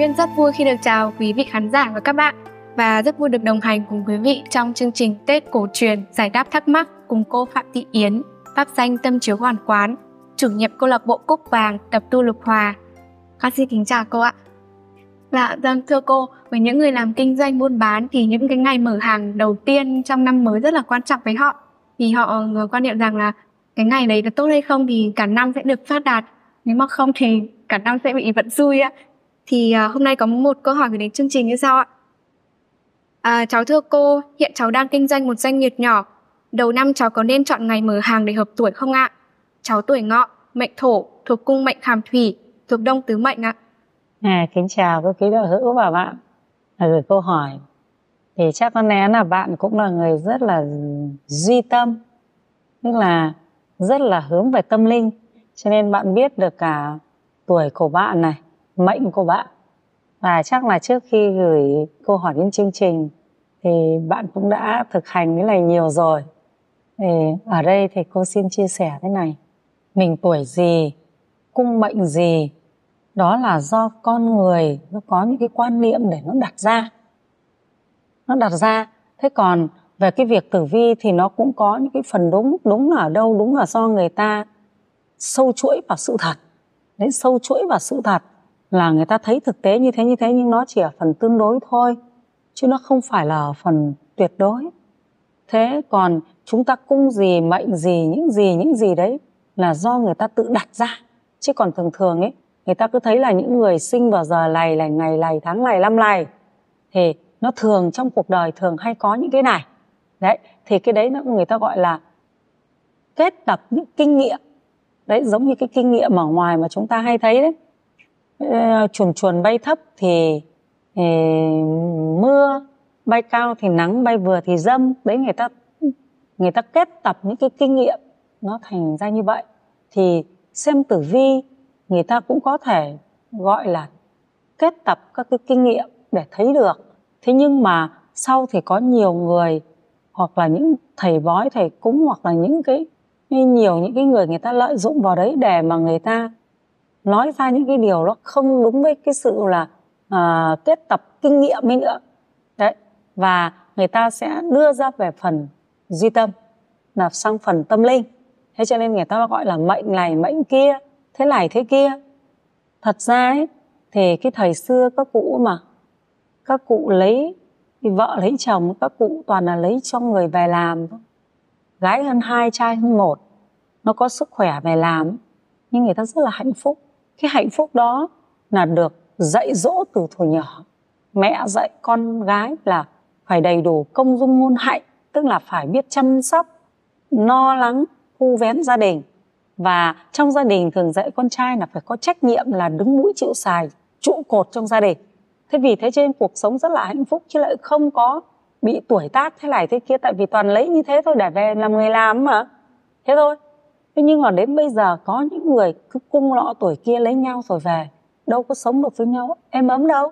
Nguyên rất vui khi được chào quý vị khán giả và các bạn và rất vui được đồng hành cùng quý vị trong chương trình Tết cổ truyền giải đáp thắc mắc cùng cô Phạm Thị Yến, pháp danh tâm chiếu hoàn quán, chủ nhiệm câu lạc bộ Cúc Vàng, tập tu Lục Hòa. Con xin kính chào cô ạ. Dạ, vâng thưa cô, với những người làm kinh doanh buôn bán thì những cái ngày mở hàng đầu tiên trong năm mới rất là quan trọng với họ. Vì họ quan niệm rằng là cái ngày đấy là tốt hay không thì cả năm sẽ được phát đạt, nếu mà không thì cả năm sẽ bị vận xui á. Thì à, hôm nay có một câu hỏi gửi đến chương trình như sau ạ. À, cháu thưa cô, hiện cháu đang kinh doanh một doanh nghiệp nhỏ. Đầu năm cháu có nên chọn ngày mở hàng để hợp tuổi không ạ? Cháu tuổi ngọ, mệnh thổ, thuộc cung mệnh hàm thủy, thuộc đông tứ mệnh ạ. À, kính chào các quý đạo hữu và bạn gửi câu hỏi. Thì chắc có lẽ là bạn cũng là người rất là duy tâm, tức là rất là hướng về tâm linh. Cho nên bạn biết được cả tuổi của bạn này, mệnh của bạn. Và chắc là trước khi gửi câu hỏi đến chương trình thì bạn cũng đã thực hành cái này nhiều rồi. Thì ở đây thì cô xin chia sẻ thế này. Mình tuổi gì, cung mệnh gì, đó là do con người nó có những cái quan niệm để nó đặt ra. Nó đặt ra. Thế còn về cái việc tử vi thì nó cũng có những cái phần đúng. Đúng là ở đâu, đúng là do người ta sâu chuỗi vào sự thật. Đến sâu chuỗi vào sự thật là người ta thấy thực tế như thế như thế, nhưng nó chỉ ở phần tương đối thôi, chứ nó không phải là ở phần tuyệt đối. Thế còn chúng ta cung gì, mệnh gì, những gì những gì đấy là do người ta tự đặt ra. Chứ còn thường thường ấy, người ta cứ thấy là những người sinh vào giờ này là ngày này, tháng này, năm này, thì nó thường trong cuộc đời thường hay có những cái này. Đấy, thì cái đấy nó, người ta gọi là kết tập những kinh nghiệm. Đấy, giống như cái kinh nghiệm ở ngoài mà chúng ta hay thấy đấy Ờ, chuồn chuồn bay thấp thì, thì mưa bay cao thì nắng bay vừa thì dâm. Đấy người ta người ta kết tập những cái kinh nghiệm nó thành ra như vậy. Thì xem tử vi người ta cũng có thể gọi là kết tập các cái kinh nghiệm để thấy được. Thế nhưng mà sau thì có nhiều người hoặc là những thầy bói thầy cúng hoặc là những cái nhiều những cái người người ta lợi dụng vào đấy để mà người ta nói ra những cái điều nó không đúng với cái sự là uh, kết tập kinh nghiệm ấy nữa. Đấy và người ta sẽ đưa ra về phần duy tâm là sang phần tâm linh. Thế cho nên người ta gọi là mệnh này mệnh kia thế này thế kia. Thật ra ấy, thì cái thời xưa các cụ mà các cụ lấy thì vợ lấy chồng các cụ toàn là lấy cho người về làm. Gái hơn hai trai hơn một nó có sức khỏe về làm. Nhưng người ta rất là hạnh phúc cái hạnh phúc đó là được dạy dỗ từ thuở nhỏ. Mẹ dạy con gái là phải đầy đủ công dung ngôn hạnh, tức là phải biết chăm sóc, no lắng thu vén gia đình. Và trong gia đình thường dạy con trai là phải có trách nhiệm là đứng mũi chịu xài trụ cột trong gia đình. Thế vì thế trên cuộc sống rất là hạnh phúc, chứ lại không có bị tuổi tác thế này thế kia, tại vì toàn lấy như thế thôi để về làm người làm mà. Thế thôi thế nhưng mà đến bây giờ có những người cứ cung lọ tuổi kia lấy nhau rồi về đâu có sống được với nhau em ấm đâu.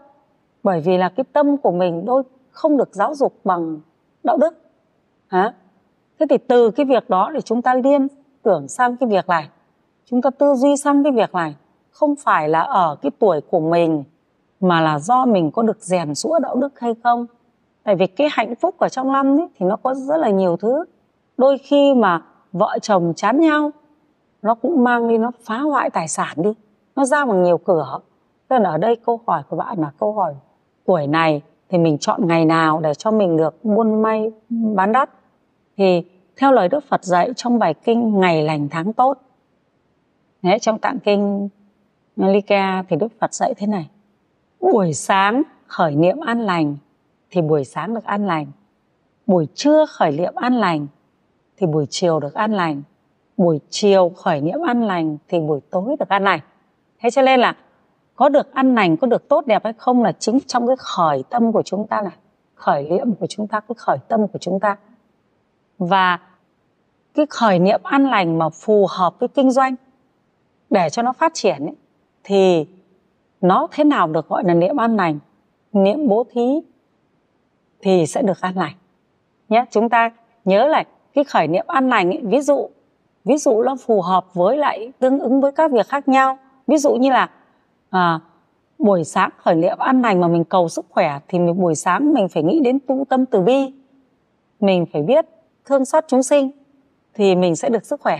Bởi vì là cái tâm của mình đôi không được giáo dục bằng đạo đức. Hả? Thế thì từ cái việc đó để chúng ta liên tưởng sang cái việc này. Chúng ta tư duy sang cái việc này. Không phải là ở cái tuổi của mình mà là do mình có được rèn sũa đạo đức hay không? Tại vì cái hạnh phúc ở trong năm ấy, thì nó có rất là nhiều thứ. Đôi khi mà vợ chồng chán nhau nó cũng mang đi nó phá hoại tài sản đi nó ra bằng nhiều cửa. Nên ở đây câu hỏi của bạn là câu hỏi tuổi này thì mình chọn ngày nào để cho mình được buôn may bán đắt? Thì theo lời Đức Phật dạy trong bài kinh ngày lành tháng tốt Đấy, trong tạng kinh Malika thì Đức Phật dạy thế này buổi sáng khởi niệm an lành thì buổi sáng được an lành buổi trưa khởi niệm an lành thì buổi chiều được an lành. Buổi chiều khởi niệm an lành thì buổi tối được an lành. Thế cho nên là có được ăn lành có được tốt đẹp hay không là chính trong cái khởi tâm của chúng ta này. Khởi niệm của chúng ta cái khởi tâm của chúng ta. Và cái khởi niệm an lành mà phù hợp với kinh doanh để cho nó phát triển ấy, thì nó thế nào được gọi là niệm an lành? Niệm bố thí thì sẽ được an lành. Nhé chúng ta nhớ lại cái khởi niệm an lành ấy, ví dụ ví dụ nó phù hợp với lại tương ứng với các việc khác nhau. Ví dụ như là à, buổi sáng khởi niệm an lành mà mình cầu sức khỏe thì mình buổi sáng mình phải nghĩ đến tu tâm từ bi. Mình phải biết thương xót chúng sinh thì mình sẽ được sức khỏe.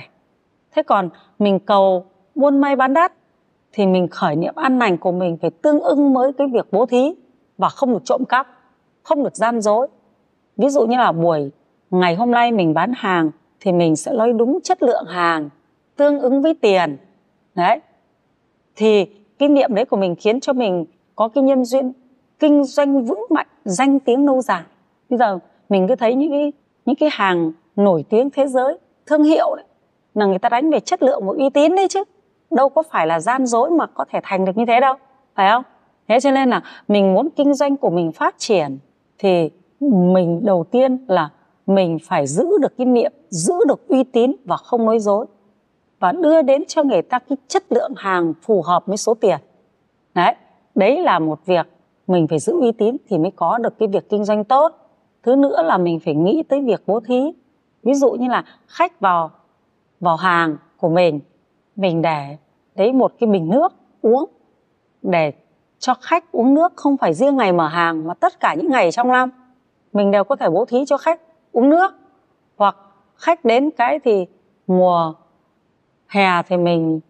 Thế còn mình cầu buôn may bán đắt thì mình khởi niệm an lành của mình phải tương ưng với cái việc bố thí và không được trộm cắp không được gian dối. Ví dụ như là buổi ngày hôm nay mình bán hàng thì mình sẽ nói đúng chất lượng hàng, tương ứng với tiền. Đấy. Thì cái niệm đấy của mình khiến cho mình có cái nhân duyên kinh doanh vững mạnh, danh tiếng lâu dài. Bây giờ mình cứ thấy những cái những cái hàng nổi tiếng thế giới, thương hiệu đấy, là người ta đánh về chất lượng và uy tín đấy chứ. Đâu có phải là gian dối mà có thể thành được như thế đâu, phải không? Thế cho nên là mình muốn kinh doanh của mình phát triển thì mình đầu tiên là mình phải giữ được cái niệm, giữ được uy tín và không nói dối. Và đưa đến cho người ta cái chất lượng hàng phù hợp với số tiền. Đấy đấy là một việc mình phải giữ uy tín thì mới có được cái việc kinh doanh tốt. Thứ nữa là mình phải nghĩ tới việc bố thí. Ví dụ như là khách vào vào hàng của mình mình để đấy một cái bình nước uống, để cho khách uống nước không phải riêng ngày mở hàng mà tất cả những ngày trong năm, mình đều có thể bố thí cho khách uống nước hoặc khách đến cái thì mùa hè thì mình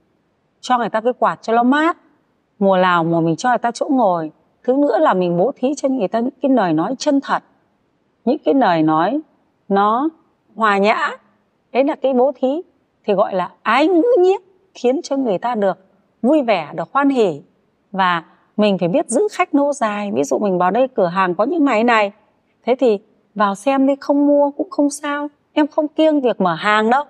cho người ta cái quạt cho nó mát, mùa nào mùa mình cho người ta chỗ ngồi. Thứ nữa là mình bố thí cho người ta những cái lời nói chân thật, những cái lời nói nó hòa nhã. Đấy là cái bố thí thì gọi là ái ngữ nhiếp khiến cho người ta được vui vẻ, được hoan hỉ. Và mình phải biết giữ khách lâu dài. Ví dụ mình vào đây cửa hàng có những máy này, thế thì vào xem đi, không mua cũng không sao. Em không kiêng việc mở hàng đâu,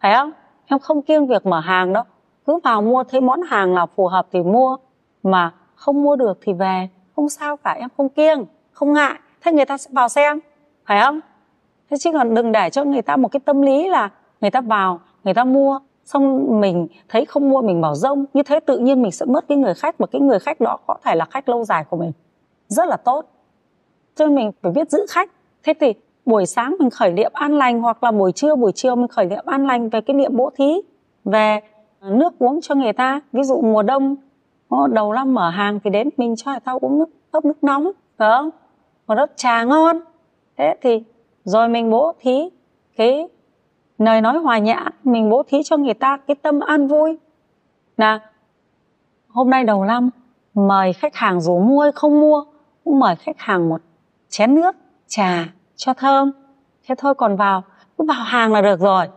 phải không? Em không kiêng việc mở hàng đâu. Cứ vào mua thấy món hàng nào phù hợp thì mua, mà không mua được thì về. Không sao cả, em không kiêng, không ngại. Thế người ta sẽ vào xem, phải không? Thế chứ còn đừng để cho người ta một cái tâm lý là người ta vào, người ta mua, xong mình thấy không mua mình bảo rông. Như thế tự nhiên mình sẽ mất cái người khách và cái người khách đó có thể là khách lâu dài của mình. Rất là tốt. Cho nên mình phải biết giữ khách thế thì buổi sáng mình khởi niệm an lành hoặc là buổi trưa, buổi chiều mình khởi niệm an lành về cái niệm bố thí, về à, nước uống cho người ta. Ví dụ mùa đông đầu năm mở hàng thì đến mình cho người ta uống nước ốc nước nóng, phải không? Một ốc trà ngon. Thế thì rồi mình bố thí cái lời nói hòa nhã, mình bố thí cho người ta cái tâm an vui. Là hôm nay đầu năm, mời khách hàng dù mua hay không mua, cũng mời khách hàng một chén nước trà cho thơm. Thế thôi, còn vào, cứ vào hàng là được rồi.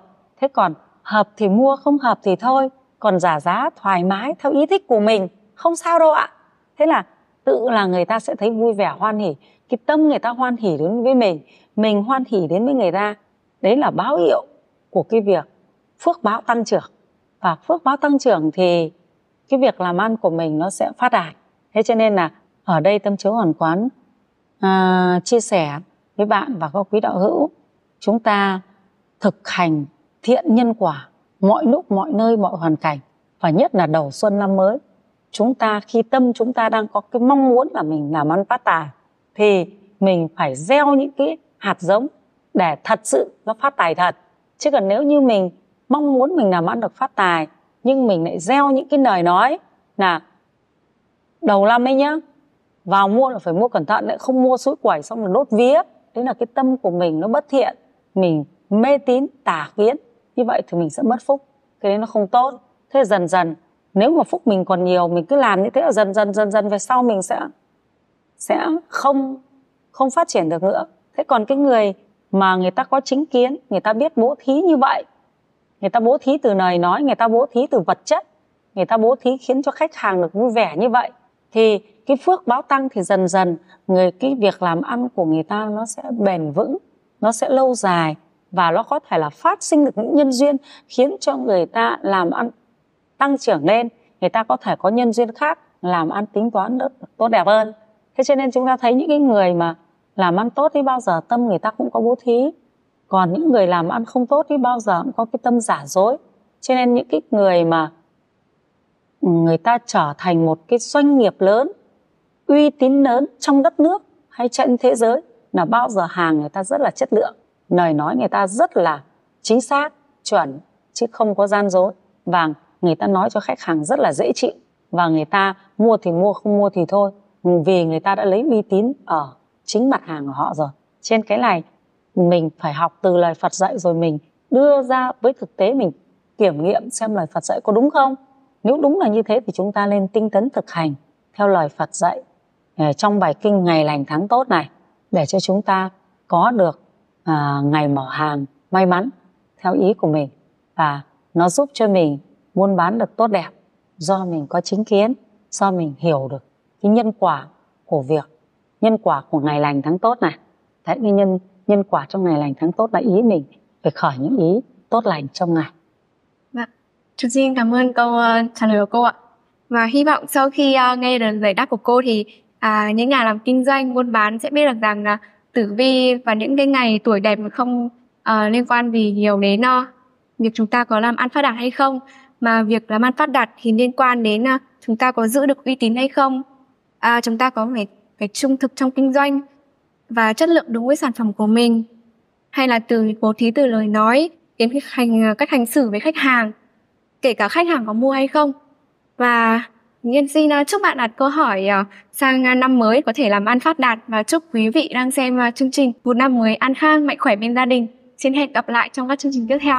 Thế còn hợp thì mua, không hợp thì thôi. Còn giả giá, thoải mái, theo ý thích của mình. Không sao đâu ạ. Thế là tự là người ta sẽ thấy vui vẻ, hoan hỉ. Cái tâm người ta hoan hỉ đến với mình mình hoan hỉ đến với người ta. Đấy là báo hiệu của cái việc phước báo tăng trưởng. Và phước báo tăng trưởng thì cái việc làm ăn của mình nó sẽ phát đạt. Thế cho nên là ở đây tâm chiếu hoàn quán à, chia sẻ với bạn và các quý đạo hữu chúng ta thực hành thiện nhân quả mọi lúc mọi nơi mọi hoàn cảnh và nhất là đầu xuân năm mới. Chúng ta khi tâm chúng ta đang có cái mong muốn là mình làm ăn phát tài thì mình phải gieo những cái hạt giống để thật sự nó phát tài thật. Chứ còn nếu như mình mong muốn mình làm ăn được phát tài nhưng mình lại gieo những cái lời nói là đầu năm ấy nhá vào mua là phải mua cẩn thận lại không mua suối quẩy xong rồi đốt vía. Đấy là cái tâm của mình nó bất thiện, mình mê tín, tà kiến. Như vậy thì mình sẽ mất phúc. Cái đấy nó không tốt. Thế dần dần, nếu mà phúc mình còn nhiều, mình cứ làm như thế là dần dần dần dần về sau mình sẽ sẽ không không phát triển được nữa. Thế còn cái người mà người ta có chính kiến, người ta biết bố thí như vậy, người ta bố thí từ lời nói, người ta bố thí từ vật chất, người ta bố thí khiến cho khách hàng được vui vẻ như vậy thì cái phước báo tăng thì dần dần, người, cái việc làm ăn của người ta nó sẽ bền vững, nó sẽ lâu dài và nó có thể là phát sinh được những nhân duyên khiến cho người ta làm ăn tăng trưởng lên. Người ta có thể có nhân duyên khác, làm ăn tính toán được tốt đẹp hơn. Thế cho nên chúng ta thấy những cái người mà làm ăn tốt thì bao giờ tâm người ta cũng có bố thí. Còn những người làm ăn không tốt thì bao giờ cũng có cái tâm giả dối. Cho nên những cái người mà người ta trở thành một cái doanh nghiệp lớn, uy tín lớn trong đất nước hay trên thế giới là bao giờ hàng người ta rất là chất lượng. Lời nói người ta rất là chính xác, chuẩn, chứ không có gian dối. Và người ta nói cho khách hàng rất là dễ chịu. Và người ta mua thì mua, không mua thì thôi. Vì người ta đã lấy uy tín ở chính mặt hàng của họ rồi. Trên cái này, mình phải học từ lời Phật dạy rồi mình đưa ra với thực tế mình kiểm nghiệm xem lời Phật dạy có đúng không nếu đúng là như thế thì chúng ta nên tinh tấn thực hành theo lời Phật dạy à, trong bài kinh ngày lành tháng tốt này để cho chúng ta có được à, ngày mở hàng may mắn theo ý của mình. Và nó giúp cho mình buôn bán được tốt đẹp do mình có chính kiến do mình hiểu được cái nhân quả của việc nhân quả của ngày lành tháng tốt này. Đấy cái nhân nhân quả trong ngày lành tháng tốt là ý mình phải khởi những ý tốt lành trong ngày chúng xin cảm ơn câu uh, trả lời của cô ạ. Và hy vọng sau khi uh, nghe được giải đáp của cô thì uh, những nhà làm kinh doanh buôn bán sẽ biết được rằng là tử vi và những cái ngày tuổi đẹp không uh, liên quan gì nhiều đến uh, việc chúng ta có làm ăn phát đạt hay không mà việc làm ăn phát đạt thì liên quan đến uh, chúng ta có giữ được uy tín hay không. À, chúng ta có phải phải trung thực trong kinh doanh và chất lượng đúng với sản phẩm của mình hay là từ bố thí từ lời nói đến cách hành cách hành xử với khách hàng kể cả khách hàng có mua hay không. Và nhân xin à, chúc bạn đặt câu hỏi à, sang à, năm mới có thể làm ăn phát đạt và chúc quý vị đang xem chương trình một năm mới an khang, mạnh khỏe bên gia đình. Xin hẹn gặp lại trong các chương trình tiếp theo.